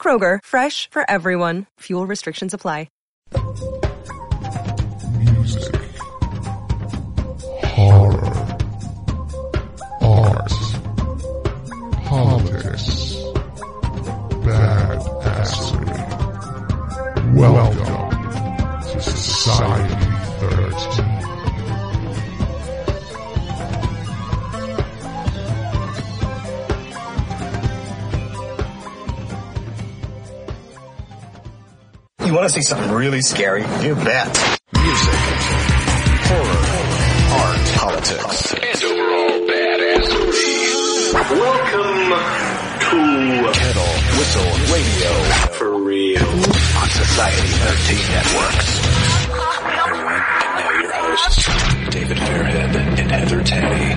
Kroger, fresh for everyone. Fuel restrictions apply. Music. Horror. Art. Politics. Badassery. Welcome to Society You want to see something really scary? You bet. Music, horror, art, politics, and overall badassery. Welcome to Kettle Whistle Radio For Real on Society 13 Networks. Everyone, and now your hosts, David Fairhead and Heather Teddy.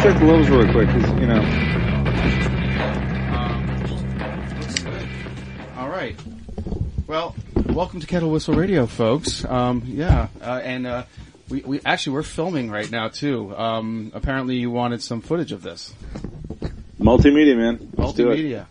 check the levels really quick, 'cause, you know. All right. Well, welcome to Kettle Whistle Radio, folks. Um, yeah, uh, and uh, we, we actually we're filming right now too. Um, apparently, you wanted some footage of this Multimedia, man. Let's multimedia.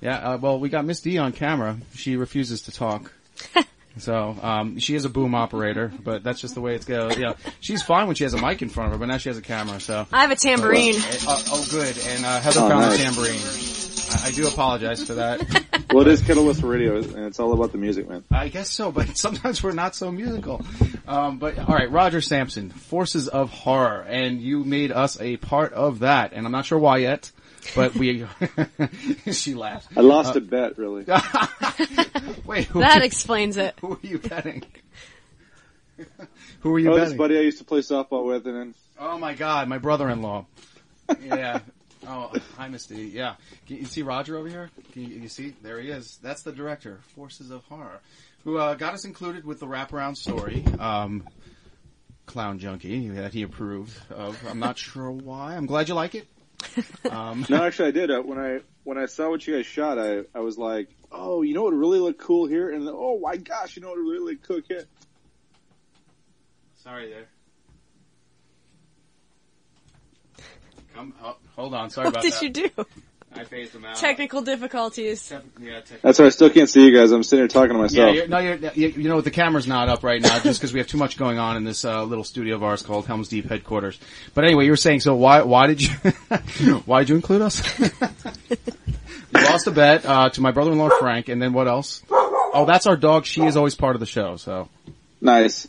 Yeah. Uh, well, we got Miss D on camera. She refuses to talk. So um, she is a boom operator, but that's just the way it goes. Yeah, she's fine when she has a mic in front of her, but now she has a camera. So I have a tambourine. oh, oh, good. And uh, Heather Oh, found nice. the tambourine. I, I do apologize for that. Well, it is Kettle Whistle Radio, and it's all about the music, man. I guess so, but sometimes we're not so musical. Um, but all right, Roger Sampson, Forces of Horror, and you made us a part of that, and I'm not sure why yet, but we. she laughed. I lost a bet, really. Wait, who, That explains it. who were you betting? who were you Oh, this buddy I used to play softball with, and then Oh my God, my brother-in-law. yeah. Oh, hi, Misty. Yeah. Can you see Roger over here? Can you, you see? There he is. That's the director, Forces of Horror, who uh, got us included with the wraparound story, um, Clown Junkie, that he approved of. I'm not sure why. I'm glad you like it. Um, no, actually, I did. Uh, when I when I saw what you guys shot, I I was like, oh, you know what would really look cool here, and then, oh my gosh, you know what would really look cool here. sorry there. Come, oh, hold on. Sorry about that. What about did that. you do? I phased them out. Technical difficulties. Tec- Yeah, technical. That's why I still can't see you guys. I'm sitting here talking to Yeah, myself. you're, no, you're, you, you know, the camera's not up right now just because we have too much going on in this uh, little studio of ours called Helms Deep headquarters. But anyway, you were saying, so why why did you why did you include us? you lost a bet uh, to my brother-in-law Frank, and then what else? Oh, that's our dog. She is always part of the show. So, nice.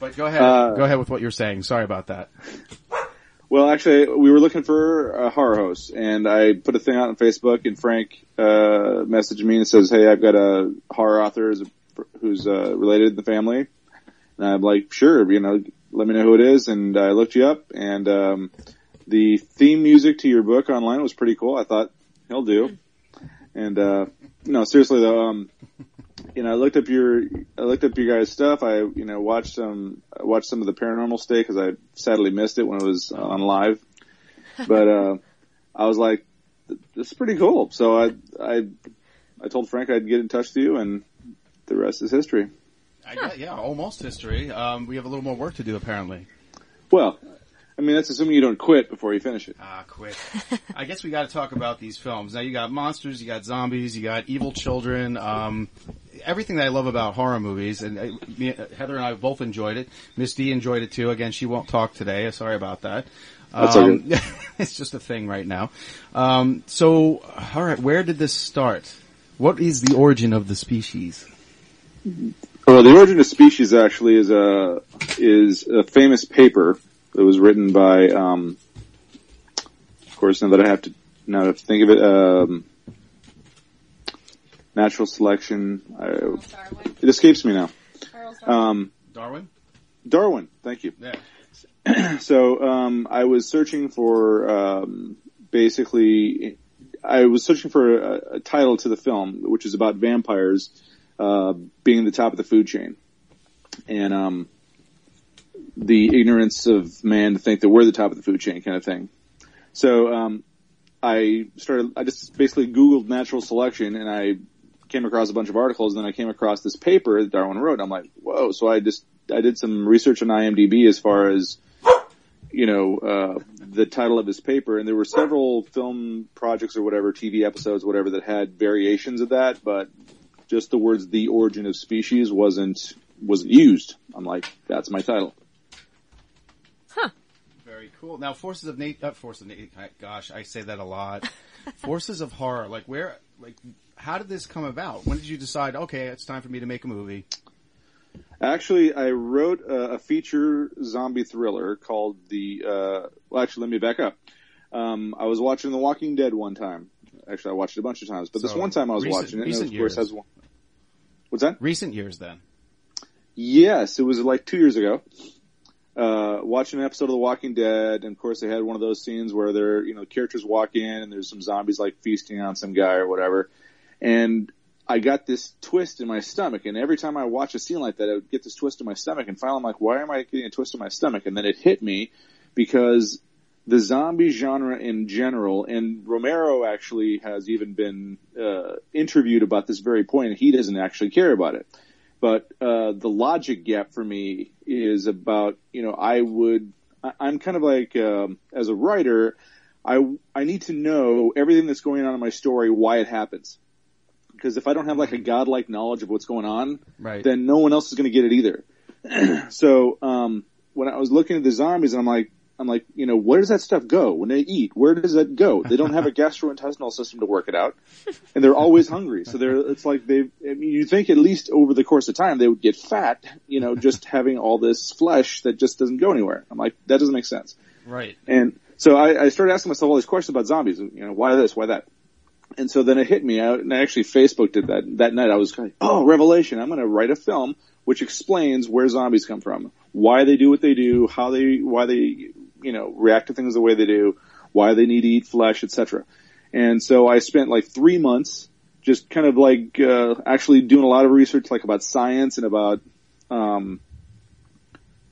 but go ahead, Uh, go ahead with what you're saying. Sorry about that. Well, actually, we were looking for a horror host, and I put a thing out on Facebook, and Frank uh, messaged me and says, "Hey, I've got a horror author who's, uh, related in the family." And I'm like, "Sure, you know, let me know who it is." And I looked you up, and um, the theme music to your book online was pretty cool. I thought he'll do. And uh, no, seriously though, um, you know, I looked up your, I looked up your guys' stuff. I, you know, watched some, I watched some of the paranormal stuff because I sadly missed it when it was on live. But, uh, I was like, this is pretty cool. So I, I, I told Frank I'd get in touch with you and the rest is history. I got, yeah, almost history. Um, we have a little more work to do apparently. Well, I mean, that's assuming you don't quit before you finish it. Ah, quit. I guess we got to talk about these films. Now you got monsters, you got zombies, you got evil children. Um, everything that I love about horror movies, and uh, me, uh, Heather and I both enjoyed it. Miss D enjoyed it too. Again, she won't talk today. Sorry about that. Um, it's just a thing right now. Um, so, all right, where did this start? What is the origin of the species? Well, the origin of species actually is a is a famous paper that was written by, um, of course, now that I have to now that I have to think of it, um, natural selection. I, it escapes me now. Um, Darwin. Darwin, thank you. Yeah. So um, I was searching for um, basically I was searching for a, a title to the film, which is about vampires uh, being the top of the food chain, and um, the ignorance of man to think that we're the top of the food chain, kind of thing. So um, I started. I just basically Googled natural selection, and I came across a bunch of articles. And then I came across this paper that Darwin wrote. And I'm like, whoa! So I just I did some research on IMDb as far as you know, uh, the title of his paper, and there were several film projects or whatever, TV episodes, whatever, that had variations of that, but just the words "the origin of species" wasn't wasn't used. I'm like, that's my title. Very cool. Now, Forces of Nate, uh, Forces of Nate, gosh, I say that a lot. Forces of Horror, like where, like, how did this come about? When did you decide, okay, it's time for me to make a movie? Actually, I wrote a, a feature zombie thriller called the. Uh, well, actually, let me back up. Um, I was watching The Walking Dead one time. Actually, I watched it a bunch of times, but this one time I was recent- watching it, and it recent of course years. has one. What's that? Recent years then. Yes, it was like two years ago. Uh, watching an episode of The Walking Dead, and of course they had one of those scenes where they're, you know, characters walk in and there's some zombies like feasting on some guy or whatever. And I got this twist in my stomach, and every time I watch a scene like that, I would get this twist in my stomach, and finally I'm like, why am I getting a twist in my stomach? And then it hit me because the zombie genre in general, and Romero actually has even been uh, interviewed about this very point, and he doesn't actually care about it. But uh, the logic gap for me is about, you know, I would, I'm kind of like, um, as a writer, I I need to know everything that's going on in my story, why it happens. Because if I don't have like a godlike knowledge of what's going on, Right. then no one else is going to get it either. so um, when I was looking at the zombies, I'm like, I'm like, you know, where does that stuff go when they eat? Where does that go? They don't have a gastrointestinal system to work it out, and they're always hungry. So they're, it's like they, I mean, you think at least over the course of time they would get fat, you know, just having all this flesh that just doesn't go anywhere. I'm like, that doesn't make sense. Right. And so I, I started asking myself all these questions about zombies. You know, why this? Why that? And so then it hit me. I, and I actually Facebooked it that that night. I was like, oh, revelation! I'm going to write a film which explains where zombies come from, why they do what they do, how they, why they, you know, react to things the way they do, why they need to eat flesh, etc. And so I spent like three months just kind of like uh, actually doing a lot of research, like about science and about um,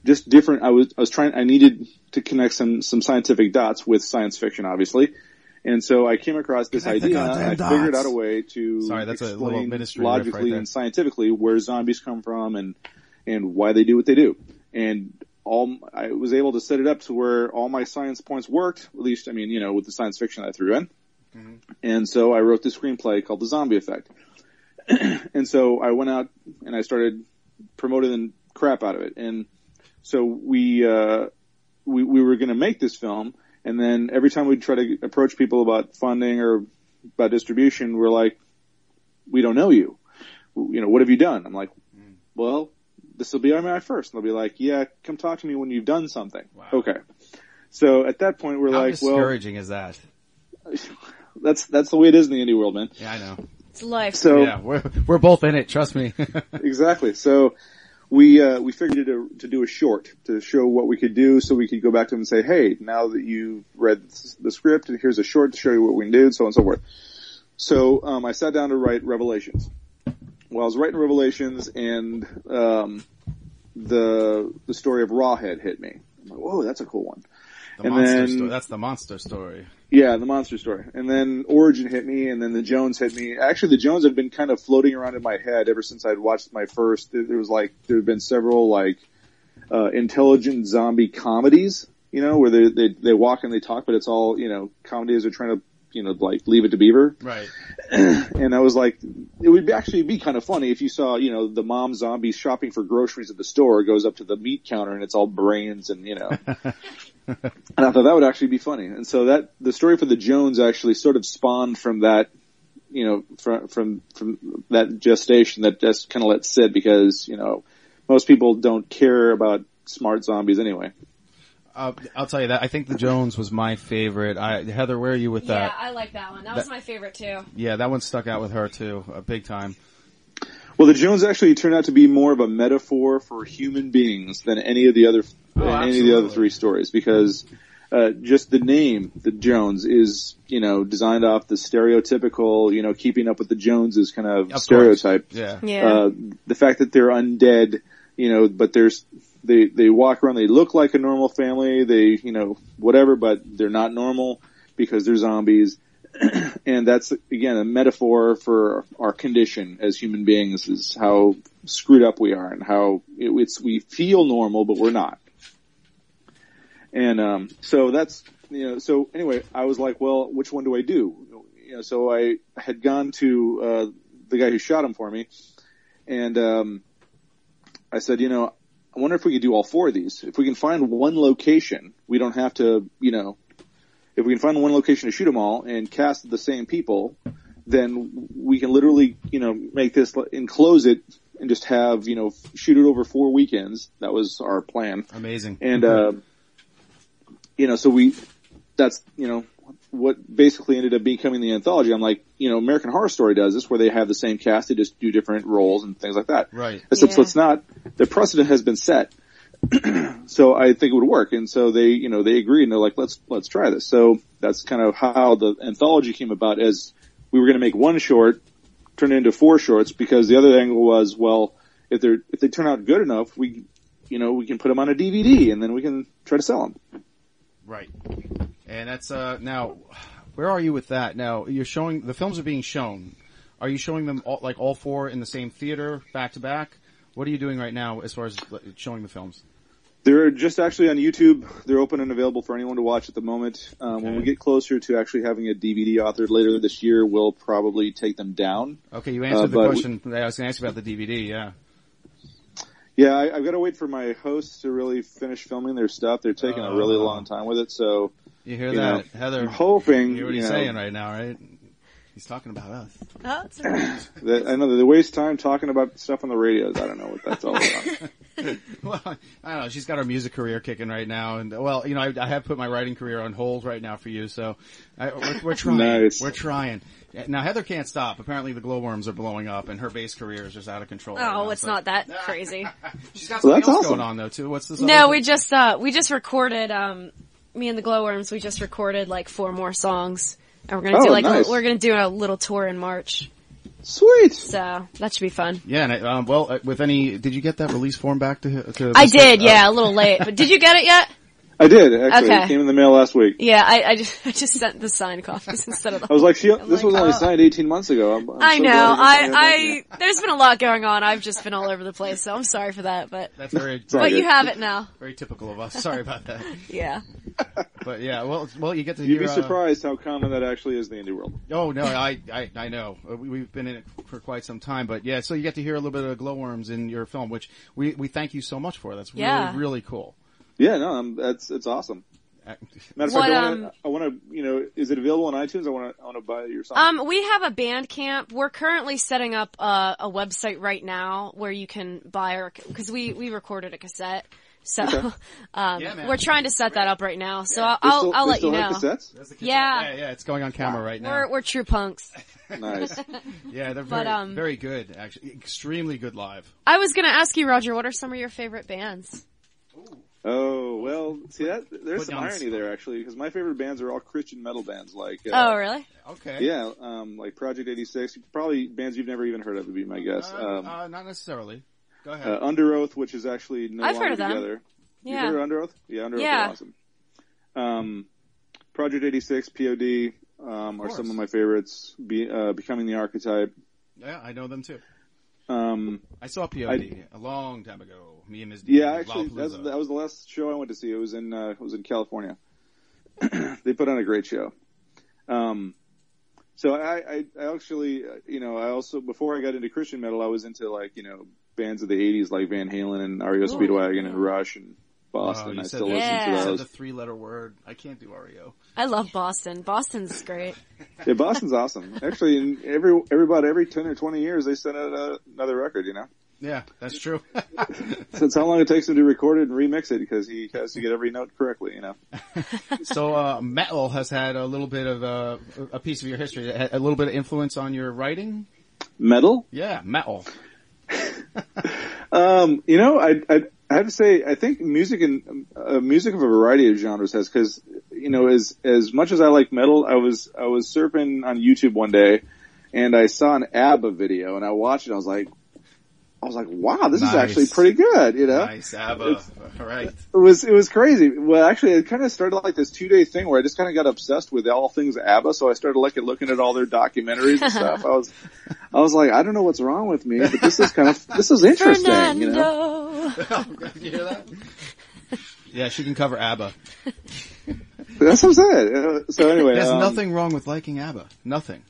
just different. I was I was trying. I needed to connect some some scientific dots with science fiction, obviously. And so I came across this Connect idea, and I goddamn figured out a way to Sorry, that's a little explain ministry riff right logically there. and scientifically where zombies come from and and why they do what they do. And all I was able to set it up to where all my science points worked. At least, I mean, you know, with the science fiction I threw in. And so I wrote this screenplay called The Zombie Effect. and so I went out and I started promoting the crap out of it. And so we, uh, we, we were going to make this film. And then every time we'd try to approach people about funding or about distribution, we're like, we don't know you. You know, what have you done? I'm like, well, this will be my first. And they'll be like, yeah, come talk to me when you've done something. Okay. So at that point, we're How like, well, discouraging is that? that's, that's the way it is in the indie world, man. Yeah, I know. It's life. So yeah, we're we're both in it. Trust me. exactly. So we uh, we figured to, to do a short to show what we could do, so we could go back to them and say, "Hey, now that you've read the script, and here's a short to show you what we can do," and so on and so forth. So um, I sat down to write Revelations. Well, I was writing Revelations, and um, the the story of Rawhead hit me. I'm like, "Whoa, that's a cool one." The And monster then- story. That's the monster story. Yeah, the monster story. And then Origin hit me, and then the Jones hit me. Actually, the Jones have been kind of floating around in my head ever since I'd watched my first. There was like, there have been several like, uh, intelligent zombie comedies, you know, where they, they, they walk and they talk, but it's all, you know, comedies are trying to, you know, like leave it to Beaver. Right. And I was like, it would actually be kind of funny if you saw, you know, the mom zombie shopping for groceries at the store goes up to the meat counter and it's all brains and, you know, and I thought that would actually be funny. And so that, the story for the Jones actually sort of spawned from that, you know, from, from, from that gestation that just kind of let sit because, you know, most people don't care about smart zombies anyway. Uh, I'll tell you that. I think the Jones was my favorite. I, Heather, where are you with that? yeah. I like that one. That was my favorite too. Yeah, that one stuck out with her too, uh, big time. Well, the Jones actually turned out to be more of a metaphor for human beings than any of the other Oh, than any of the other three stories because uh, just the name, the Jones, is you know designed off the stereotypical, you know, keeping up with the Joneses kind of, Of course. stereotype. Yeah. Yeah. Uh, the fact that they're undead, you know, but there's they they walk around, they look like a normal family, they you know whatever, but they're not normal because they're zombies. and that's again a metaphor for our condition as human beings is how screwed up we are and how it, it's we feel normal but we're not. And um, so that's you know so anyway I was like well which one do I do you know so I had gone to uh, the guy who shot him for me and um, I said you know I wonder if we could do all four of these if we can find one location we don't have to you know if we can find one location to shoot them all and cast the same people, then we can literally, you know, make this enclose it and just have, you know, shoot it over four weekends. That was our plan. Amazing. And, uh, you know, so we, that's, you know, what basically ended up becoming the anthology. I'm like, you know, American Horror Story does this where they have the same cast, they just do different roles and things like that. Right. Except so it's not, the precedent has been set. so I think it would work. And so they, you know, they agreed and they're like, let's, let's try this. So that's kind of how the anthology came about as we were going to make one short turn it into four shorts because the other angle was, well, if they're, if they turn out good enough, we, you know, we can put them on a DVD and then we can try to sell them. Right. And that's uh now where are you with that? Now you're showing the films are being shown. Are you showing them all, like all four in the same theater back to back? What are you doing right now as far as showing the films? They're just actually on YouTube. They're open and available for anyone to watch at the moment. Um, When we get closer to actually having a DVD authored later this year, we'll probably take them down. Okay, you answered Uh, the question that I was going to ask about the DVD. Yeah. Yeah, I, I've got to wait for my hosts to really finish filming their stuff. They're taking a really Oh. long time with it, so You hear You that, know, Heather? I'm hoping. You hear what you he's know, saying right now, right? He's talking about us. Oh, it's alright. that- I know they waste time talking about stuff on the radios. I don't know what that's all about. Well, I don't know. She's got her music career kicking right now, and well, you know, I, I have put my writing career on hold right now for you. So I, we're, we're trying. Nice. We're trying. Now Heather can't stop. Apparently, the glowworms are blowing up, and her bass career is just out of control. right oh, now, it's so- not that crazy. She's got Well, something that's else awesome. going on though too. What's this? No, other we thing? just uh we just recorded um me and the glowworms. We just recorded like four more songs, and we're gonna do Oh, like a, nice. we're gonna do a little tour in March. Sweet. So that should be fun. Yeah, and I, um, well, uh, with any, did you get that release form back to? to I did, uh, yeah, a little late, but did you get it yet? I did actually. Okay. It came in the mail last week. Yeah, I, I just I just sent the signed copies instead of the. I was like, she, this like, was only oh. signed 18 months ago. I'm, I'm I so know. glad I, got. I, there's been a lot going on. I've just been all over the place, so I'm sorry for that, but, That's very, but good. you have it now. very typical of us. Sorry about that. Yeah. But yeah, well, well, you get to You'd hear. be uh, surprised how common that actually is in the indie world. Oh no, I I, I know. Uh, we, we've been in it for quite some time, but yeah. So you get to hear a little bit of glowworms in your film, which we we thank you so much for. That's really Yeah. really cool. Yeah, no, um, that's it's awesome. Matter of fact, I um, want to, I want to, you know, is it available on iTunes? I want to, I want to buy your song. Um, we have a band camp. We're currently setting up a, a website right now where you can buy our, cause we, we recorded a cassette. So, um, Yeah, man. we're trying to set that up right now. So I'll, They I'll, still- I'll they let you still know. have cassettes? That's Yeah. yeah, yeah. It's going on camera right now. We're, we're true punks. Nice. yeah, they're but, very um, very good. Actually, extremely good live. I was gonna ask you, Roger, what are some of your favorite bands? Oh well, see that there's Put some down the irony there actually because my favorite bands are all Christian metal bands like uh, Oh, really? Okay. yeah, um, like Project 86. Probably bands you've never even heard of would be my guess. Uh, Um, uh, not necessarily. Go ahead. uh, Underoath, which is actually no I've longer heard of them. together. You Yeah. heard of Underoath? Yeah, Underoath Yeah. are awesome. Um, Project 86, POD um, are some of my favorites. Be, uh, Becoming the Archetype. yeah, I know them too. Um, I saw POD a long time ago. Me and Ms. D. Yeah, actually, that's, that was the last show I went to see. It was in uh, it was in California. they put on a great show. Um, so I, I, I actually, uh, you know, I also before I got into Christian metal, I was into like you know bands of the '80s like Van Halen and REO Speedwagon and Rush and Oh, Boston. you I said still the- listen Yeah. to you said those. the three-letter word. I can't do REO. I love Boston. Boston's great. Yeah, Boston's awesome. Actually, in every every about every ten or twenty years, they send out uh, another record. You know, Yeah, that's true. Since how long it takes him to record it and remix it because he has to get every note correctly. You know. so uh, metal has had a little bit of uh, a piece of your history, a little bit of influence on your writing. Metal. Yeah, metal. Um, you know, I, I I have to say, I think music and uh, music of a variety of genres has because you know as as much as I like metal, I was I was surfing on YouTube one day and I saw an ABBA video and I watched it. and I was like, I was like, wow, this is actually pretty good. You know, Nice, ABBA. All right. it was it was crazy. Well, actually, it kind of started like this two day thing where I just kind of got obsessed with all things ABBA. So I started like looking at all their documentaries and stuff. I was I was like, I don't know what's wrong with me, but this is kind of this is interesting. You know, Fernando. you hear that? Yeah, she can cover ABBA. that's what I'm saying. Uh, So anyway, There's um, nothing wrong with liking ABBA. Nothing.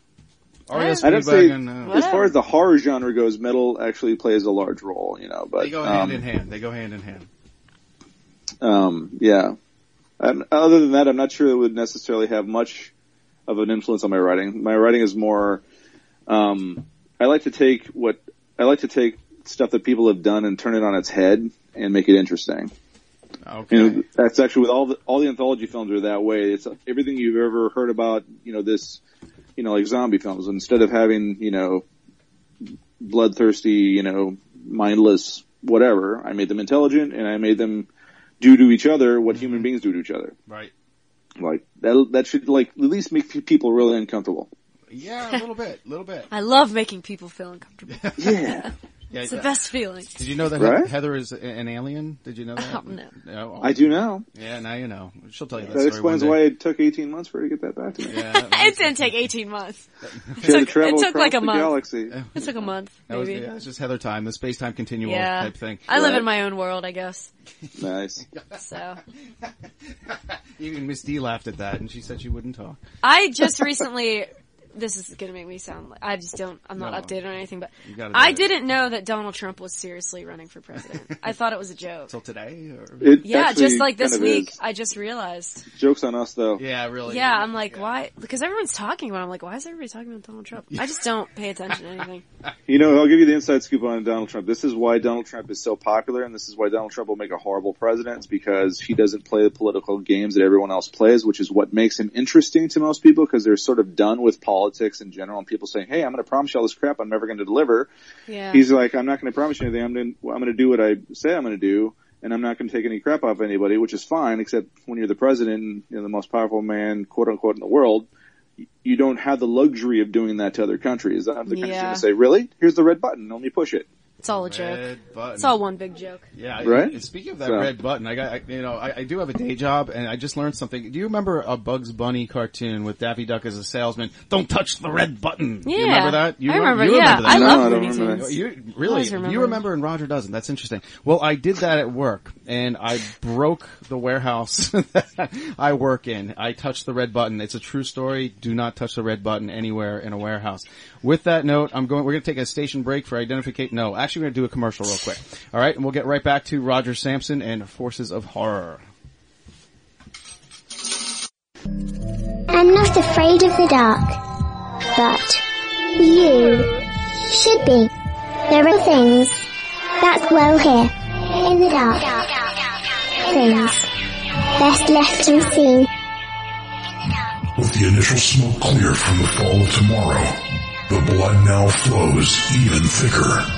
REO I'd have to say, Speedwagon, uh, as far as the horror genre goes, metal actually plays a large role. You know, but they go um, hand in hand. They go hand in hand. Um, yeah. Um, other than that, I'm not sure it would necessarily have much of an influence on my writing. My writing is more. Um, I like to take what I like to take stuff that people have done and turn it on its head and make it interesting. Okay. You know, that's actually with all the all the anthology films are that way. It's everything you've ever heard about. You know this. You know, like zombie films. Instead of having you know bloodthirsty, you know, mindless whatever, I made them intelligent and I made them do to each other what mm-hmm. human beings do to each other. Right. Like that that should like at least make people really uncomfortable. Yeah, a little bit, a little bit. I love making people feel uncomfortable. Yeah. Yeah, It's the best feeling. Did you know that Right? Heather is an alien? Did you know that? Oh, no. No? I do now. Yeah, now you know. She'll tell you that, That story explains one why it took 18 months for her to get that back to me. Yeah, It didn't take 18 months. She had to took- it took like a month. galaxy. It took a month, that was, maybe. yeah, it's just Heather time, the space time continual Yeah. type thing. I live in my own world, I guess. Nice. So Even Miss D laughed at that, and she said she wouldn't talk. I just recently. This is gonna make me sound like I just don't. I'm not No. updated on anything, but You gotta do I it. didn't know that Donald Trump was seriously running for president. I thought it was a joke. Till today? Or? It Yeah, just like this week, is. I just realized. Jokes on us though. Yeah, really. Yeah, I'm like, why? Because everyone's talking about. it. I'm like, why is everybody talking about Donald Trump? I just don't pay attention to anything. You know, I'll give you the inside scoop on Donald Trump. This is why Donald Trump is so popular, and this is why Donald Trump will make a horrible president. It's because he doesn't play the political games that everyone else plays, which is what makes him interesting to most people because they're sort of done with politics in general and people saying, hey, I'm going to promise you all this crap I'm never going to deliver. Yeah. He's like, I'm not going to promise you anything. I'm going to, I'm going to do what I say I'm going to do. And I'm not going to take any crap off anybody, which is fine, except when you're the president and you know, the most powerful man, quote unquote, in the world, you don't have the luxury of doing that to other countries. The countries are Yeah. going to say, really? Here's the red button. Let me push it. It's all a joke. Button. It's all one big joke. Yeah, Right? and speaking of that So- red button, I got, I, you know, I, I do have a day job, and I just learned something. Do you remember a Bugs Bunny cartoon with Daffy Duck as a salesman? Don't touch the red button. Yeah, you remember that? You I remember. You yeah, remember I that? No, love I Looney Tunes. You really? Always remember. You remember and Roger doesn't. That's interesting. Well, I did that at work and I broke the warehouse that I work in. I touched the red button. It's a true story. Do not touch the red button anywhere in a warehouse. With that note, I'm going, we're going to take a station break for identification. No, actually we're going to do a commercial real quick. All right. And we'll get right back to Roger Sampson and Forces of Horror. I'm not afraid of the dark, but you should be. There are things that dwell here in the dark. Things best left unseen. With the initial smoke cleared from the fall of tomorrow, the blood now flows even thicker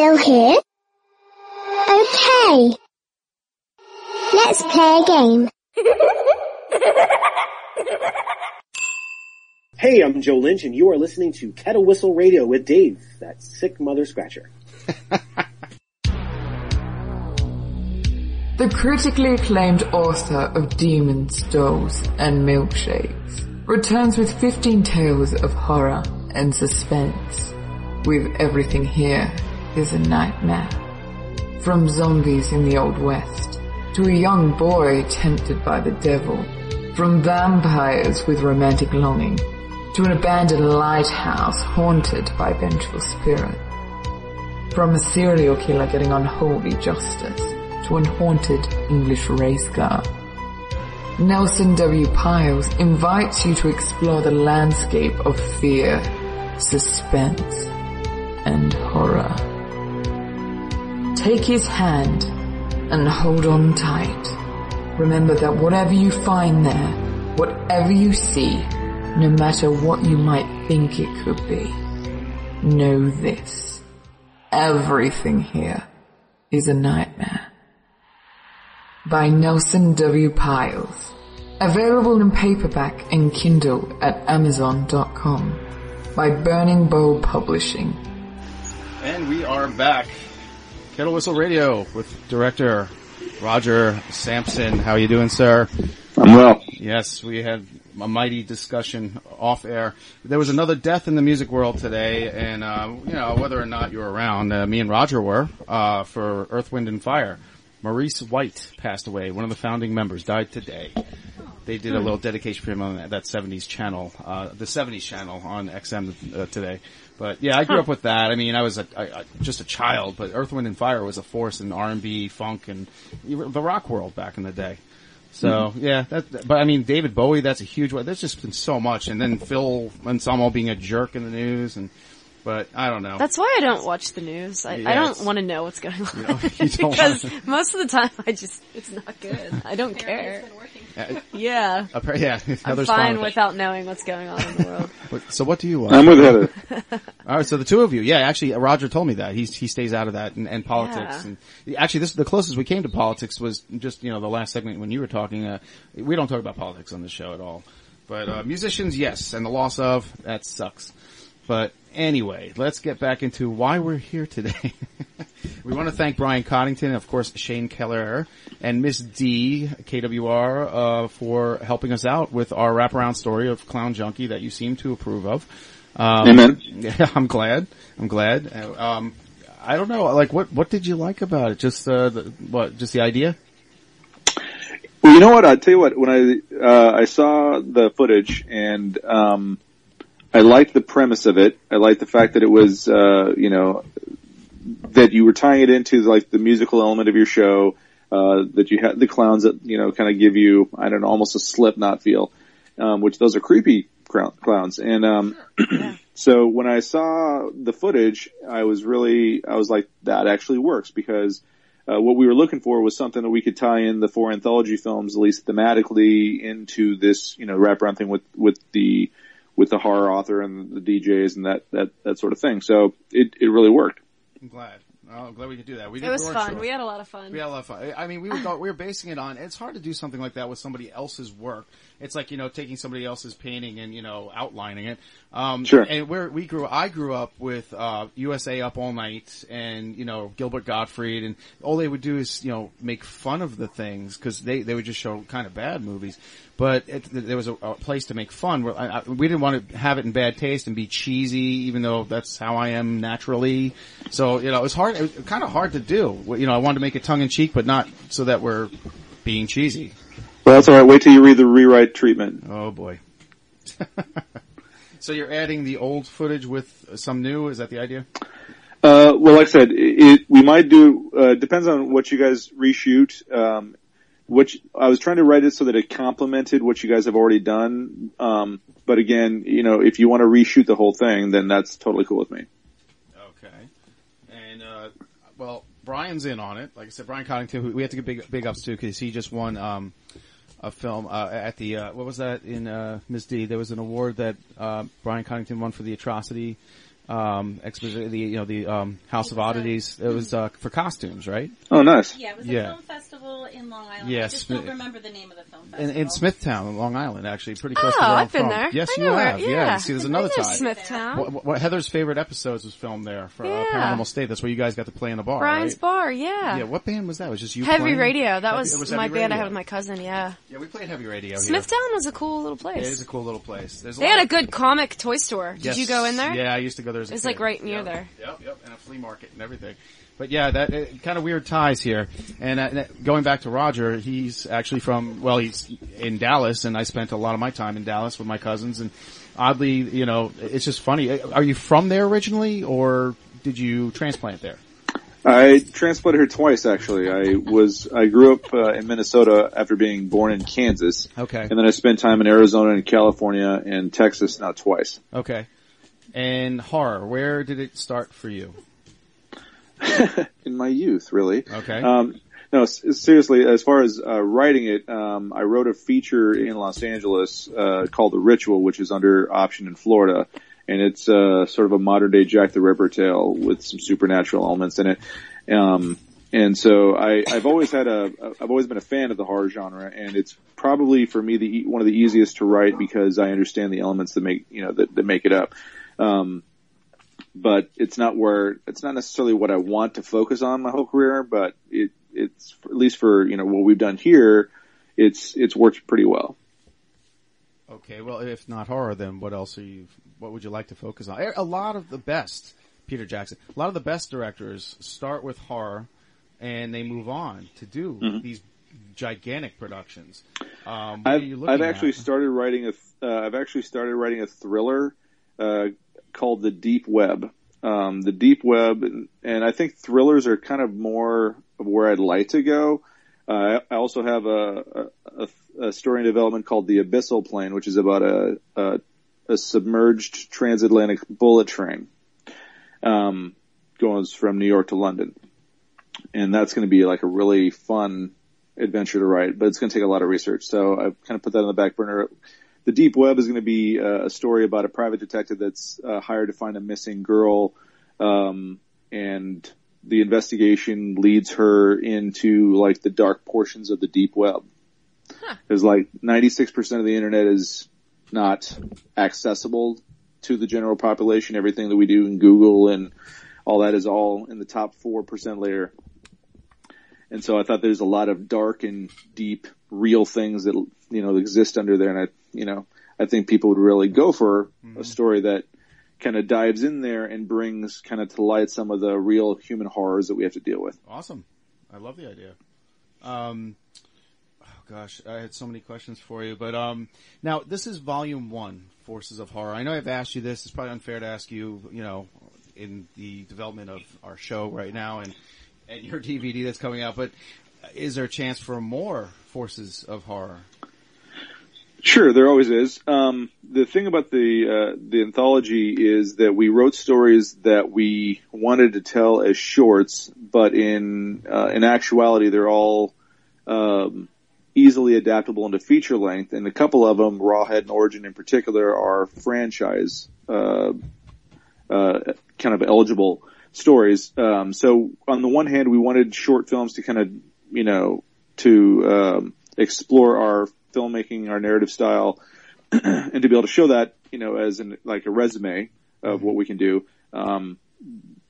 Still here? Okay. Let's play a game. Hey, I'm Joe Lynch, and you are listening to Kettle Whistle Radio with Dave, that sick mother scratcher. the critically acclaimed author of Demons, Dolls, and Milkshakes, returns with 15 tales of horror and suspense. With everything here is a nightmare. From zombies in the Old West, to a young boy tempted by the devil, from vampires with romantic longing, to an abandoned lighthouse haunted by vengeful spirit. From a serial killer getting unholy justice to an haunted English race car. Nelson W. Pyles invites you to explore the landscape of fear, suspense, and horror. Take his hand and hold on tight. Remember that whatever you find there, whatever you see, no matter what you might think it could be, know this. Everything here is a nightmare. By Nelson W. Pyles. Available in paperback and Kindle at Amazon.com. By Burning Bulb Publishing. And we are back. Kettle Whistle Radio with director Roger Sampson. How you doing, sir? I'm well. Yes, we had a mighty discussion off air. There was another death in the music world today, and uh, you know whether or not you're around, uh, me and Roger were uh, for Earth, Wind, and Fire. Maurice White passed away. One of the founding members died today. They did a little dedication for him on that, that 70s channel, uh, the 70s channel on XM uh, today. But yeah, I grew up with that. I mean, I was a, I, I, just a child, but Earth, Wind, and Fire was a force in R&B, funk, and the rock world back in the day. So Mm-hmm. yeah, that, but I mean, David Bowie, that's a huge one. There's just been so much. And then Phil Anselmo being a jerk in the news and, but I don't know. That's why I don't watch the news. I, I don't want to know what's going on. You know, you don't because wanna- most of the time I just, it's not good. I don't care. Uh, Yeah. appar- yeah, I'm Heather's fine with it. without knowing what's going on in the world. So what do you want? I'm with Heather. All right, so the two of you, yeah, actually, Roger told me that he's he stays out of that and, and politics. Yeah. And actually, this the closest we came to politics was just you know the last segment when you were talking. Uh, we don't talk about politics on the show at all, but uh, musicians, yes, and the loss of that sucks. But anyway, let's get back into why we're here today. we want to thank Brian Coddington, of course, Shane Keller, and Miss D KWR uh, for helping us out with our wraparound story of Clown Junkie that you seem to approve of. Um, Amen. Yeah, I'm glad. I'm glad. Uh, Um, I don't know, like what what did you like about it? Just uh, the, what? Just the idea? Well, you know what? I'll tell you what. When I uh, I saw the footage and um, I liked the premise of it. I liked the fact that it was uh, you know that you were tying it into like the musical element of your show. Uh, that you had the clowns that you know kind of give you I don't know almost a Slipknot feel, um, which those are creepy clown- clowns. And um, so when I saw the footage, I was really I was like that actually works because uh, what we were looking for was something that we could tie in the four anthology films, at least thematically, into this, you know, wraparound thing with, with the, with the horror author and the DJs and that, that, that sort of thing. So it, it really worked. I'm glad. Oh, I'm glad we could do that. We It did was fun. Show. We had a lot of fun. We had a lot of fun. I mean, we were go- we were basing it on. It's hard to do something like that with somebody else's work. It's like you know taking somebody else's painting and you know outlining it. Um, Sure. And where we grew, I grew up with uh, USA Up All Night and you know Gilbert Gottfried, and all they would do is you know make fun of the things because they they would just show kind of bad movies. But it, there was a, a place to make fun. Where I, I, we didn't want to have it in bad taste and be cheesy, even though that's how I am naturally. So you know, it was hard. It was kind of hard to do. You know, I wanted to make it tongue in cheek, but not so that we're being cheesy. Well, that's all right. Wait till you read the rewrite treatment. Oh boy. so you're adding the old footage with some new? Is that the idea? Uh, well, like I said, it, we might do, uh, depends on what you guys reshoot. Um, which I was trying to write it so that it complemented what you guys have already done. Um, but again, you know, if you want to reshoot the whole thing, then that's totally cool with me. Okay. And uh, well, Brian's in on it. Like I said, Brian Coddington. We have to give big big ups to because he just won um, a film uh, at the uh, what was that in uh, Ms. D? There was an award that uh, Brian Coddington won for the atrocity um, exposition, the you know the um, House of Oddities. It was uh, for costumes, right? Oh, nice. Yeah, it was a Yeah. film festival in Long Island. Yeah, I just Smith- don't remember the name of the film In, festival. in Smithtown, Long Island, actually, pretty close Oh, to where I'm I've been from. there. Yes, I you know where- have. yeah. See, there's another I know tie. Smithtown. What, what Heather's favorite episodes was filmed there for uh, Yeah. Paranormal State. That's where you guys got to play in the bar, Brian's right? Bar, yeah. Yeah. What band was that? Was just you? Heavy playing? Radio. That Heavy- was, it was my Heavy band I Radio. had with my cousin, yeah. Yeah, we played Heavy Radio. here. Smithtown was a cool little It place. is a cool little place. There's a They lot had a of- good comic toy store. Did Yes. you go in there? Yeah, I used to go there as a It's kid. like right near Yep. there. Yep, yep, and a flea market and everything. But yeah, that uh, kind of weird ties here. And uh, going back to Roger, he's actually from well, he's in Dallas, and I spent a lot of my time in Dallas with my cousins. And oddly, you know, it's just funny. Uh, Are you from there originally, or did you transplant there? I transplanted here twice actually. I was I grew up uh, in Minnesota after being born in Kansas. Okay. And then I spent time in Arizona and California and Texas now twice. Okay. And horror, where did it start for you? in my youth, really. Okay. Um, no, seriously, as far as uh, writing it, um, I wrote a feature in Los Angeles uh, called The Ritual, which is under option in Florida, and it's uh, sort of a modern day Jack the Ripper tale with some supernatural elements in it. Um, and so I, I've always had a, I've always been a fan of the horror genre, and it's probably for me the one of the easiest to write because I understand the elements that make you know that, that make it up. Um, but it's not where it's not necessarily what I want to focus on my whole career, but it it's at least for you know what we've done here, it's it's worked pretty well. Okay, well, if not horror, then what else are you? What would you like to focus on? A lot of the best, Peter Jackson. A lot of the best directors start with horror, and they move on to do Mhm. these gigantic productions. Um, I've looking I've actually started writing a th- uh, I've actually started writing a thriller uh, called The Deep Web. Um, the Deep Web, and, I think thrillers are kind of more of where I'd like to go. Uh, I also have a, a, a, a story in development called The Abyssal Plane, which is about a, a, a submerged transatlantic bullet train um, goes from New York to London, and that's going to be like a really fun adventure to write, but it's going to take a lot of research. So I've kind of put that on the back burner. The Deep Web is going to be uh, a story about a private detective that's uh, hired to find a missing girl, um, and the investigation leads her into like the dark portions of the deep web. There's like 96% of the internet is not accessible to the general population. Everything that we do in Google and all that is all in the top 4% layer. And so I thought there's a lot of dark and deep, real things that, you know, exist under there. And I, you know, I think people would really go for a story that kind of dives in there and brings kind of to light some of the real human horrors that we have to deal with. Awesome. I love the idea. Um, oh gosh, I had so many questions for you, but um, now this is volume one, Forces of Horror. I know I've asked you this. It's probably unfair to ask you, you know, in the development of our show right now and and your DVD that's coming out. But is there a chance for more Forces of Horror? Sure, there always is. Um, the thing about the uh, the anthology is that we wrote stories that we wanted to tell as shorts, but in uh, in actuality, they're all um, easily adaptable into feature length, and a couple of them, Rawhead and Origin in particular, are franchise uh, uh, kind of eligible stories. Um, so on the one hand, we wanted short films to kind of you know to um, explore our filmmaking, our narrative style, and to be able to show that, you know, as in like a resume of what we can do. Um,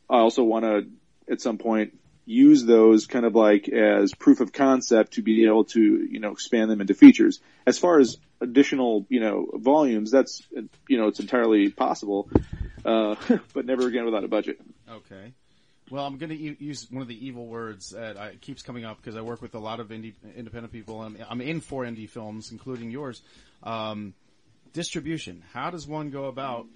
I also want to, at some point, use those kind of like as proof of concept to be able to, you know, expand them into features. As far as additional, you know, volumes, that's, you know, it's entirely possible, uh, but never again without a budget. Okay. Well, I'm going to u- use one of the evil words that I, keeps coming up because I work with a lot of indie, independent people. I'm, I'm in for indie films, including yours. Um, distribution. How does one go about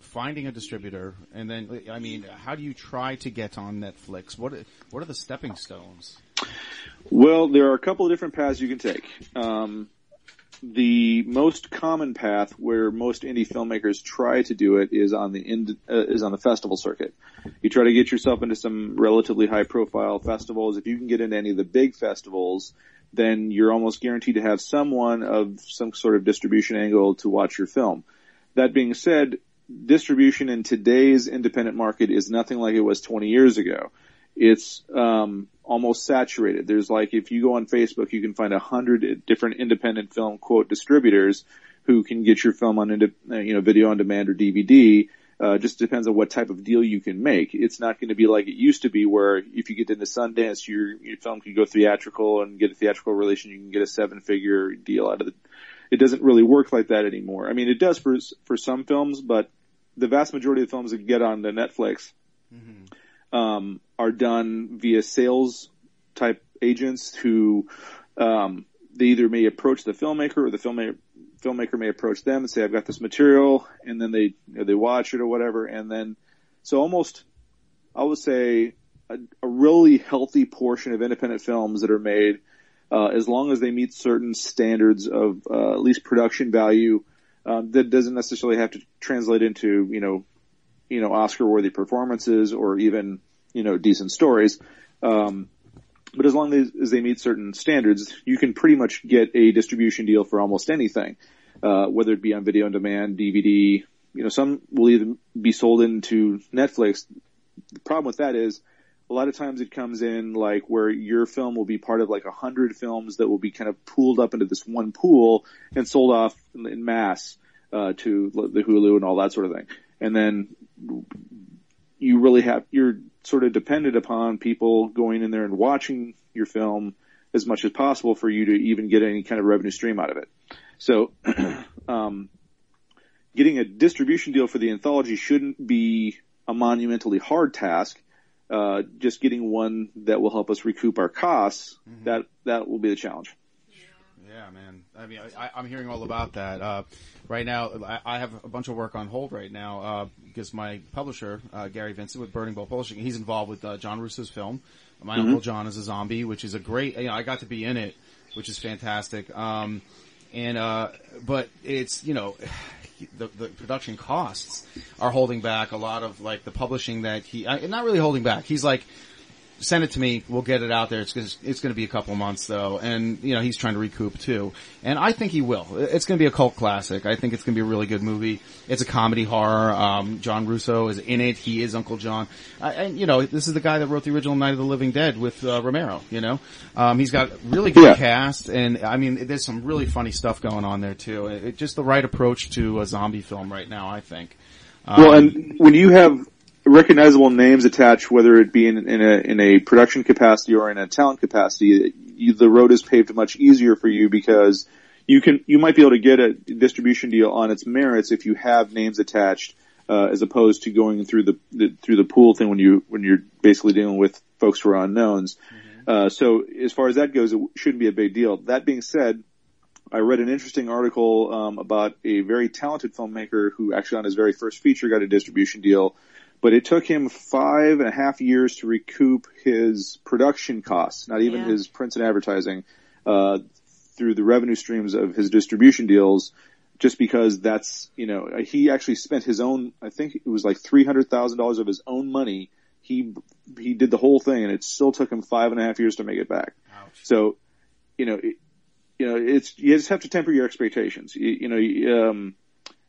finding a distributor? And then, I mean, how do you try to get on Netflix? What what are the stepping stones? Well, there are a couple of different paths you can take. Um, the most common path where most indie filmmakers try to do it is on the ind- uh, is on the festival circuit. You try to get yourself into some relatively high profile festivals. If you can get into any of the big festivals, then you're almost guaranteed to have someone of some sort of distribution angle to watch your film. That being said, distribution in today's independent market is nothing like it was 20 years ago. It's um, almost saturated. There's like if you go on Facebook, you can find a hundred different independent film quote distributors who can get your film on uh, you know video on demand or DVD. Uh, just depends on what type of deal you can make. It's not going to be like it used to be, where if you get into Sundance, your your film can go theatrical and get a theatrical release, and you can get a seven figure deal out of it. It doesn't really work like that anymore. I mean, it does for for some films, but the vast majority of films that get on the Netflix um, are done via sales type agents who um, they either may approach the filmmaker or the filmmaker filmmaker may approach them and say, "I've got this material," and then they you know, they watch it or whatever, and then so almost I would say a, a really healthy portion of independent films that are made, uh, as long as they meet certain standards of uh, at least production value, um, that doesn't necessarily have to translate into you know you know Oscar worthy performances or even you know decent stories. Um, but as long as, as they meet certain standards, you can pretty much get a distribution deal for almost anything, uh, whether it be on video on demand, DVD. You know, some will even be sold into Netflix. The problem with that is a lot of times it comes in like where your film will be part of like a hundred films that will be kind of pooled up into this one pool and sold off in, in mass uh, to the Hulu and all that sort of thing. And then you really have you're sort of dependent upon people going in there and watching your film as much as possible for you to even get any kind of revenue stream out of it. So, um, getting a distribution deal for the anthology shouldn't be a monumentally hard task. Uh, just getting one that will help us recoup our costs, that, that will be the challenge. Yeah, man. I mean, I, I'm hearing all about that. Uh, right now, I, I have a bunch of work on hold right now uh, because my publisher, uh, Gary Vincent with Burning Bulb Publishing, he's involved with uh, John Russo's film. My Mhm. Uncle John is a Zombie, which is a great. You know, I got to be in it, which is fantastic. Um, and uh, but it's you know. The, the production costs are holding back a lot of like the publishing that he, not really holding back. He's like, send it to me. We'll get it out there. It's gonna, it's going to be a couple months though, and you know he's trying to recoup too. And I think he will. It's going to be a cult classic. I think it's going to be a really good movie. It's a comedy horror. Um, John Russo is in it. He is Uncle John. I, and you know this is the guy that wrote the original Night of the Living Dead with uh, Romero. You know, um, he's got really good Yeah. cast, and I mean there's some really funny stuff going on there too. It, it- just the right approach to a zombie film right now. I think. Um, well, and when you have recognizable names attached, whether it be in, in a in a production capacity or in a talent capacity, you, the road is paved much easier for you because you can you might be able to get a distribution deal on its merits if you have names attached, uh, as opposed to going through the, the through the pool thing when you when you're basically dealing with folks who are unknowns. Uh, so as far as that goes, it shouldn't be a big deal. That being said, I read an interesting article um, about a very talented filmmaker who actually on his very first feature got a distribution deal, but it took him five and a half years to recoup his production costs, not even Yeah. his prints and advertising, uh, through the revenue streams of his distribution deals. Just because that's, you know, he actually spent his own, I think it was like $300,000 of his own money. He, he did the whole thing and it still took him five and a half years to make it back. So, you know, it, you know, it's you just have to temper your expectations. You, you know, you, um,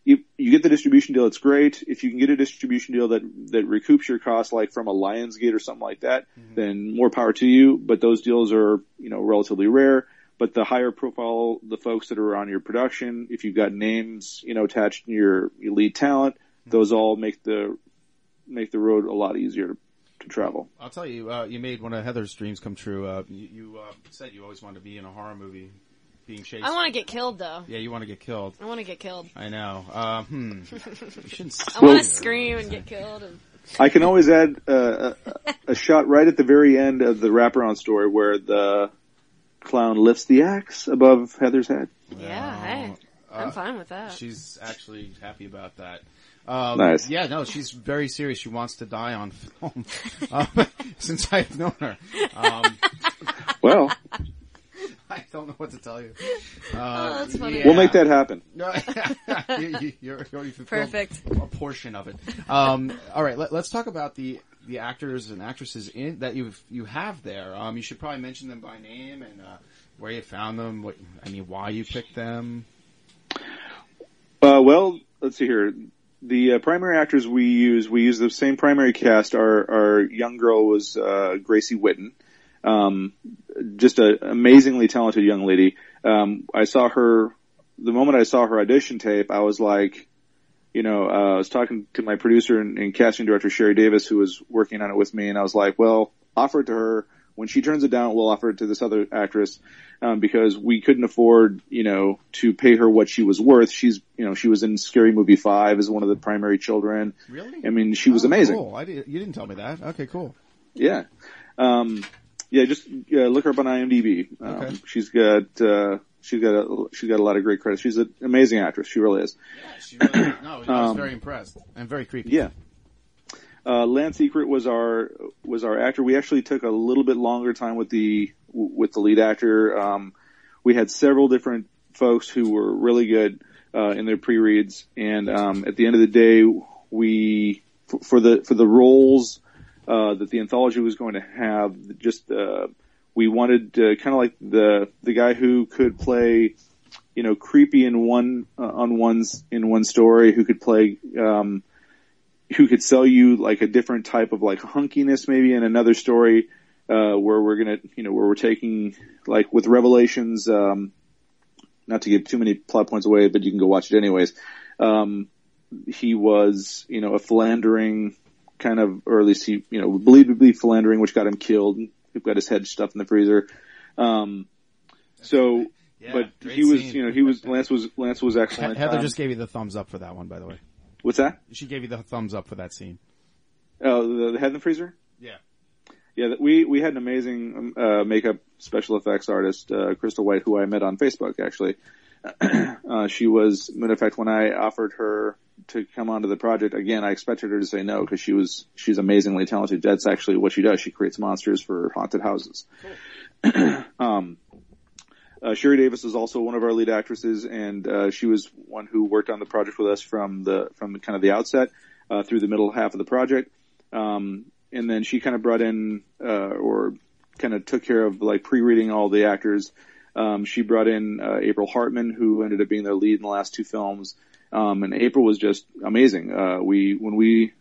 you you get the distribution deal, it's great. If you can get a distribution deal that that recoups your costs, like from a Lionsgate or something like that, then more power to you. But those deals are you know relatively rare. But the higher profile, the folks that are on your production, if you've got names you know attached to your, your lead talent, those all make the make the road a lot easier to, to travel. I'll tell you, uh, you made one of Heather's dreams come true. Uh, you you uh, said you always wanted to be in a horror movie, being chased. I want to get killed though. Yeah, you want to get killed. I want to get killed. I know. Uh, hmm. You shouldn't. I want to scream and get killed. And I can always add uh, a, a shot right at the very end of the wraparound story where the clown lifts the axe above Heather's head. yeah, hey, I'm Uh, fine with that. She's actually happy about that. Um, Nice. Yeah, no, she's very serious. She wants to die on film. um, since I've known her. Um, Well, I don't know what to tell you. Uh, Oh, that's funny. we'll make that happen. You, you, you're, you already Perfect. A portion of it. Um, all right, let, us talk about the the actors and actresses in that you you have there. Um, you should probably mention them by name and uh, where you found them. What I mean, why you picked them. Uh, well, let's see here. the uh, primary actors we use, we use the same primary cast. Our our young girl was uh, Gracie Witten, um, just an amazingly talented young lady. Um, I saw her the moment I saw her audition tape. I was like, you know, uh, I was talking to my producer and, and casting director Sherry Davis, who was working on it with me, and I was like, well, offer it to her. When she turns it down, we'll offer it to this other actress um, because we couldn't afford, you know, to pay her what she was worth. She's, you know, she was in Scary Movie Five as one of the primary children. Really? I mean, she was Oh, amazing. Cool. I did, you didn't tell me that. Okay, cool. Yeah. Um, yeah, just uh, look her up on IMDb. Um, Okay. She's got uh, she's got a, she's got a lot of great credits. She's an amazing actress. She really is. She really, no, I was Um, very impressed and very creepy. Yeah. Uh, Lance Secret was our was our actor. We actually took a little bit longer time with the with the lead actor. Um, we had several different folks who were really good uh, in their pre-reads, and um, at the end of the day, we for, for the for the roles uh, that the anthology was going to have, just uh, we wanted uh, kind of like the the guy who could play, you know, creepy in one uh, on one's in one story, who could play. Um, who could sell you like a different type of like hunkiness maybe in another story uh where we're gonna you know where we're taking like with revelations um not to give too many plot points away but you can go watch it anyways um he was you know a philandering kind of or at least he you know believed to be philandering which got him killed he got his head stuffed in the freezer um so Yeah, but he was scene. you know he was lance was lance was excellent Heather Um, just gave you the thumbs up for that one, by the way. what's that She gave you the thumbs up for that scene. oh the, the head in the freezer Yeah. Yeah, we we had an amazing um, uh, makeup special effects artist, uh, Crystal White, who I met on Facebook. Actually, uh, she was. in fact, when I offered her to come onto the project again, I expected her to say no because she was she's amazingly talented. That's actually what she does. She creates monsters for haunted houses. um, uh, Sherry Davis is also one of our lead actresses, and uh, she was one who worked on the project with us from the from kind of the outset uh, through the middle half of the project. Um, and then she kind of brought in uh, or kind of took care of like pre-reading all the actors. Um, she brought in uh, April Hartman, who ended up being their lead in the last two films. Um, and April was just amazing. Uh, we when we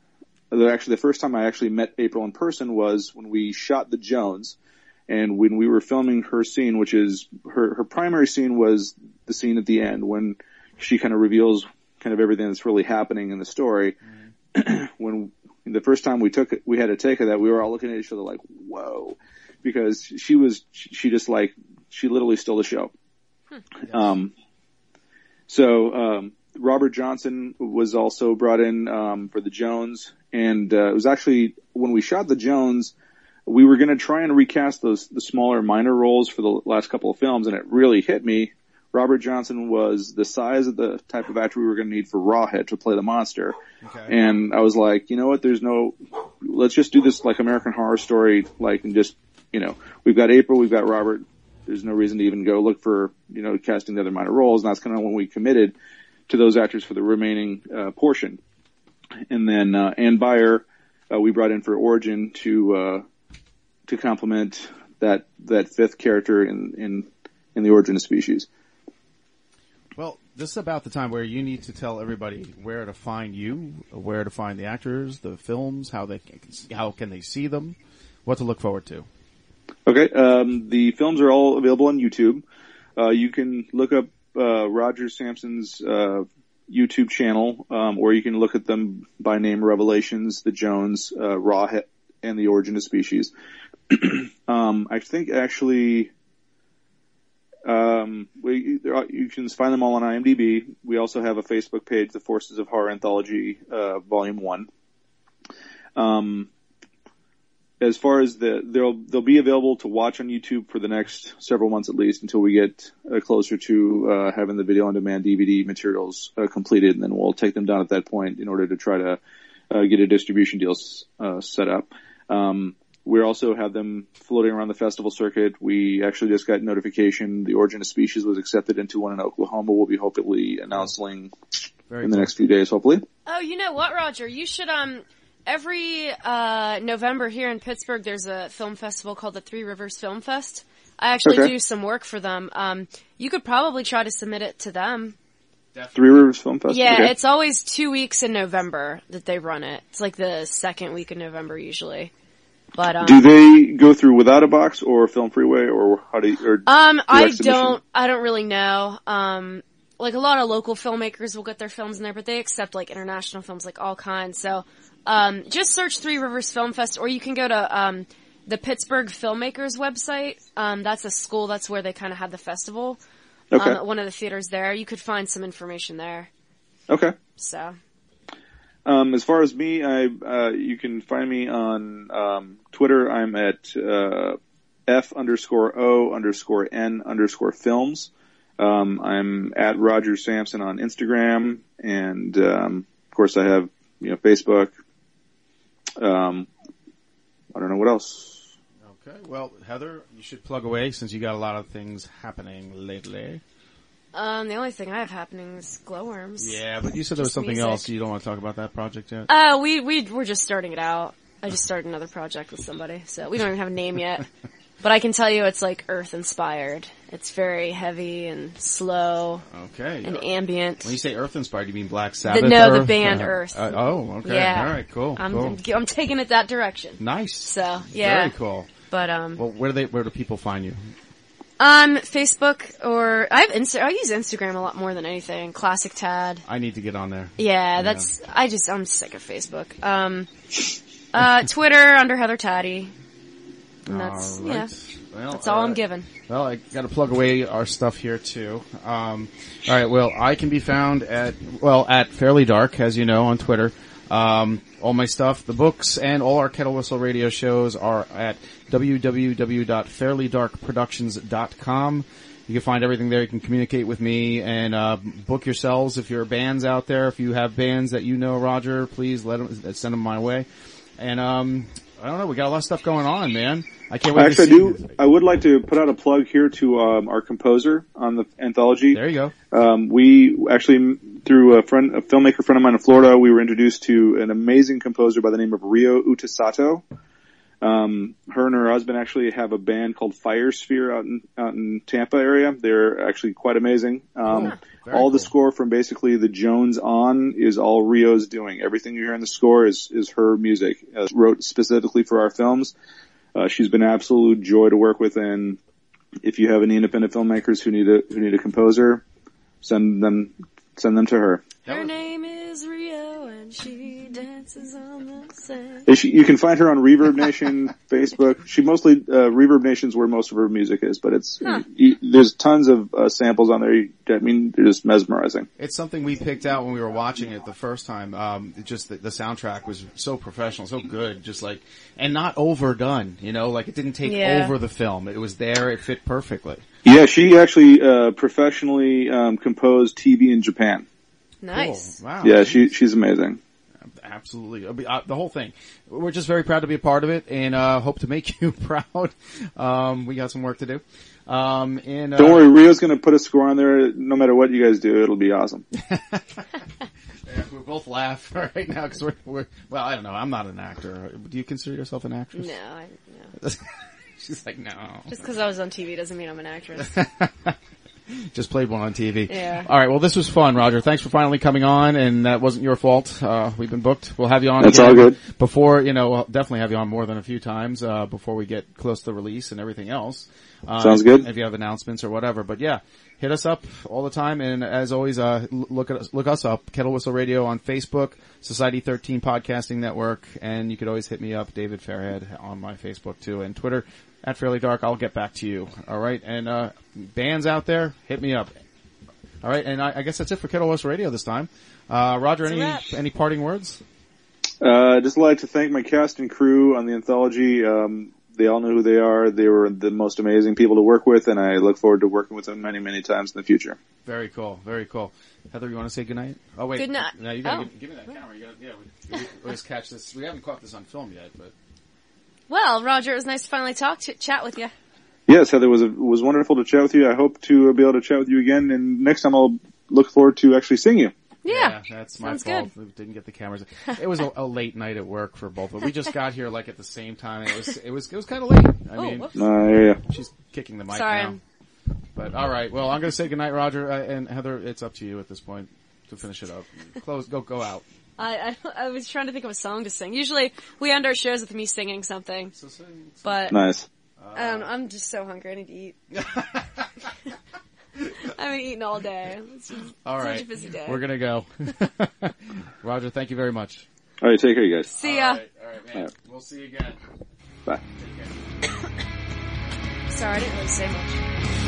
actually the first time I actually met April in person was when we shot the Jones. And when we were filming her scene, which is her, her primary scene was the scene at the end when she kind of reveals kind of everything that's really happening in the story. when the first time we took we had a take of that, we were all looking at each other like, whoa, because she was, she just like, she literally stole the show. Um, so, um, Robert Johnson was also brought in, um, for the Jones and, uh, it was actually when we shot the Jones, we were going to try and recast those, the smaller minor roles for the last couple of films and it really hit me. Robert Johnson was the size of the type of actor we were going to need for Rawhead to play the monster. And I was like, you know what? There's no, let's just do this like American Horror Story, like, and just, you know, we've got April, we've got Robert. There's no reason to even go look for, you know, casting the other minor roles. And that's kind of when we committed to those actors for the remaining, uh, portion. And then, uh, Ann Byer, uh, we brought in for Origin to, uh, to complement that, that fifth character in, in, in the Origin of Species. Well, this is about the time where you need to tell everybody where to find you, where to find the actors, the films, how they can, how can they see them, what to look forward to. Okay, um, the films are all available on YouTube. Uh, you can look up uh, Roger Sampson's uh, YouTube channel, um, or you can look at them by name: Revelations, The Jones, uh, Raw, and The Origin of Species. um, I think actually, um, we, are, you can find them all on IMDb. We also have a Facebook page, The Forces of Horror Anthology, uh, Volume One. Um, as far as the they'll they'll be available to watch on YouTube for the next several months at least until we get uh, closer to uh, having the video on demand DVD materials uh, completed, and then we'll take them down at that point in order to try to uh, get a distribution deal uh, set up. Um, we also have them floating around the festival circuit. We actually just got notification the Origin of Species was accepted into one in Oklahoma. We'll be hopefully announcing Very in the cool. next few days, hopefully. Oh, you know what, Roger? You should um every uh November here in Pittsburgh there's a film festival called the Three Rivers Film Fest. I actually Okay. do some work for them. Um you could probably try to submit it to them. Three Rivers Film Fest. Yeah, Okay. it's always two weeks in November that they run it. It's like the second week in November usually. But um, Do they go through Withoutabox or Film Freeway or how do you? Or Um, I submission? don't, I don't really know. Um, like a lot of local filmmakers will get their films in there, but they accept like international films, like all kinds. So, um, just search Three Rivers Film Fest, or you can go to, um, the Pittsburgh Filmmakers website. Um, that's a school, that's where they kind of have the festival. Okay. Um, at one of the theaters there. You could find some information there. Okay. So, Um, as far as me, I uh, you can find me on um, Twitter. I'm at uh, f underscore o underscore n underscore films. Um, I'm at Roger Sampson on Instagram, and um, of course I have you know Facebook. Um, I don't know what else. Okay. Well, Heather, you should plug away since you got a lot of things happening lately. um, the only thing I have happening is glowworms. Yeah, but you said there was Just something music. else. You don't want to talk about that project yet. Uh, we, we, we're just starting it out. I just started another project with somebody, so we don't even have a name yet. But I can tell you it's like earth inspired. It's very heavy and slow Okay. and ambient. When you say Earth inspired, you mean Black Sabbath? no, the band Uh, Earth. uh, oh, okay. Yeah. All right. Cool. I'm, cool. I'm, I'm taking it that direction. Nice. So, yeah. Very cool. But, um, Well, where do they? Where do people find you? um, Facebook or, I have Insta, I use Instagram a lot more than anything. Classic Tad. I need to get on there. Yeah, that's, I just, I'm sick of Facebook. Um, uh, Twitter under Heather Taddy. And that's, All yeah. Well, That's all uh, I'm giving. Well, I got to plug away our stuff here too. Um, all right. Well, I can be found at well at Fairly Dark, as you know, on Twitter. Um, all my stuff, the books, and all our Kettle Whistle radio shows are at www.fairlydarkproductions.com. You can find everything there. You can communicate with me and uh, book yourselves if you're bands out there. If you have bands that you know, Roger, please let them send them my way. And um, I don't know. We got a lot of stuff going on, man. I can't wait Actually, I do. I would like to put out a plug here to um, our composer on the anthology. There you go. Um, we actually, through a friend, a filmmaker friend of mine in Florida, we were introduced to an amazing composer by the name of Rio Utasato. Um, her and her husband actually have a band called Fire Sphere out in out in Tampa area. They're actually quite amazing. Um, Very all the score from basically the Jones on is all Rio's doing. Everything you hear in the score is is her music. Uh, wrote specifically for our films. Uh, she's been an absolute joy to work with, and if you have any independent filmmakers who need a who need a composer, send them send them to her. Her name is Rio and she she- You can find her on Reverb Nation, Facebook. She mostly uh, Reverb Nation's where most of her music is, but it's Huh. y- there's tons of uh, samples on there. You- I mean, they're just mesmerizing. It's something we picked out when we were watching it the first time. Um, just the, the soundtrack was so professional, so good, just like and not overdone. You know, like it didn't take Yeah. over the film. It was there. It fit perfectly. Yeah, she actually uh, professionally um, composed TV in Japan. Nice. Cool. Wow. Yeah, she she's amazing. Absolutely. Uh, uh, the whole thing. We're just very proud to be a part of it and, uh, hope to make you proud. Um, we got some work to do. Um, and, uh, Don't worry, Rio's going to put a score on there. No matter what you guys do, it'll be awesome. yeah, we both laugh right now because we're, we're, well, I don't know. I'm not an actor. Do you consider yourself an actress? No, I, no. She's like, no. Just because I was on TV doesn't mean I'm an actress. Just played one on TV. Yeah. All right. Well, this was fun, Roger. Thanks for finally coming on, and that wasn't your fault. Uh, we've been booked. We'll have you on. That's again all good. Before you know, we'll definitely have you on more than a few times uh, before we get close to the release and everything else. Uh, Sounds good. If you have announcements or whatever, but yeah, hit us up all the time. And as always, uh, look at us, look us up, Kettle Whistle Radio on Facebook, Society 13 Podcasting Network, and you could always hit me up, David Fairhead, on my Facebook too, and Twitter at Fairly Dark. I'll get back to you. All right, and uh, bands out there, hit me up. All right, and I, I guess that's it for Kettle Whistle Radio this time. Uh, Roger, any any parting words? Uh, I'd just like to thank my cast and crew on the anthology. Um, they all know who they are. They were the most amazing people to work with, and I look forward to working with them many, many times in the future. Very cool, very cool. Heather, you want to say goodnight? Oh wait, Good night. No, you gotta Oh. give, give me that camera. You gotta, yeah, we, we always catch this. We haven't caught this on film yet, but well, Roger, it was nice to finally talk to chat with you. Yes, Heather, it was a, it was wonderful to chat with you. I hope to be able to chat with you again, and next time I'll look forward to actually seeing you. Yeah. that's my Sounds fault. We didn't get the cameras. It was a, a late night at work for both, but we just got here like at the same time. It was it was it was kind of late. I Oh, mean. Uh, yeah, yeah. she's kicking the mic Sorry, now. I'm But all right, well, I'm going to say goodnight, Roger uh, and Heather. It's up to you at this point to finish it up. Close, go, go out. I, I I was trying to think of a song to sing. Usually we end our shows with me singing something, So sing. but Nice. Um, I'm just so hungry. I need to eat. I've been eating all day. It's just All such a busy day. we're gonna go. Roger, thank you very much. All right, take care, you guys. See ya. All right, all right, man. All right. We'll see you again. Bye. Take care. Sorry, I didn't really say much.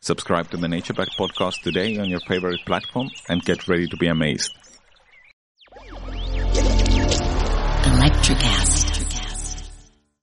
Subscribe to the NatureBack podcast today on your favorite platform and get ready to be amazed. Electricast.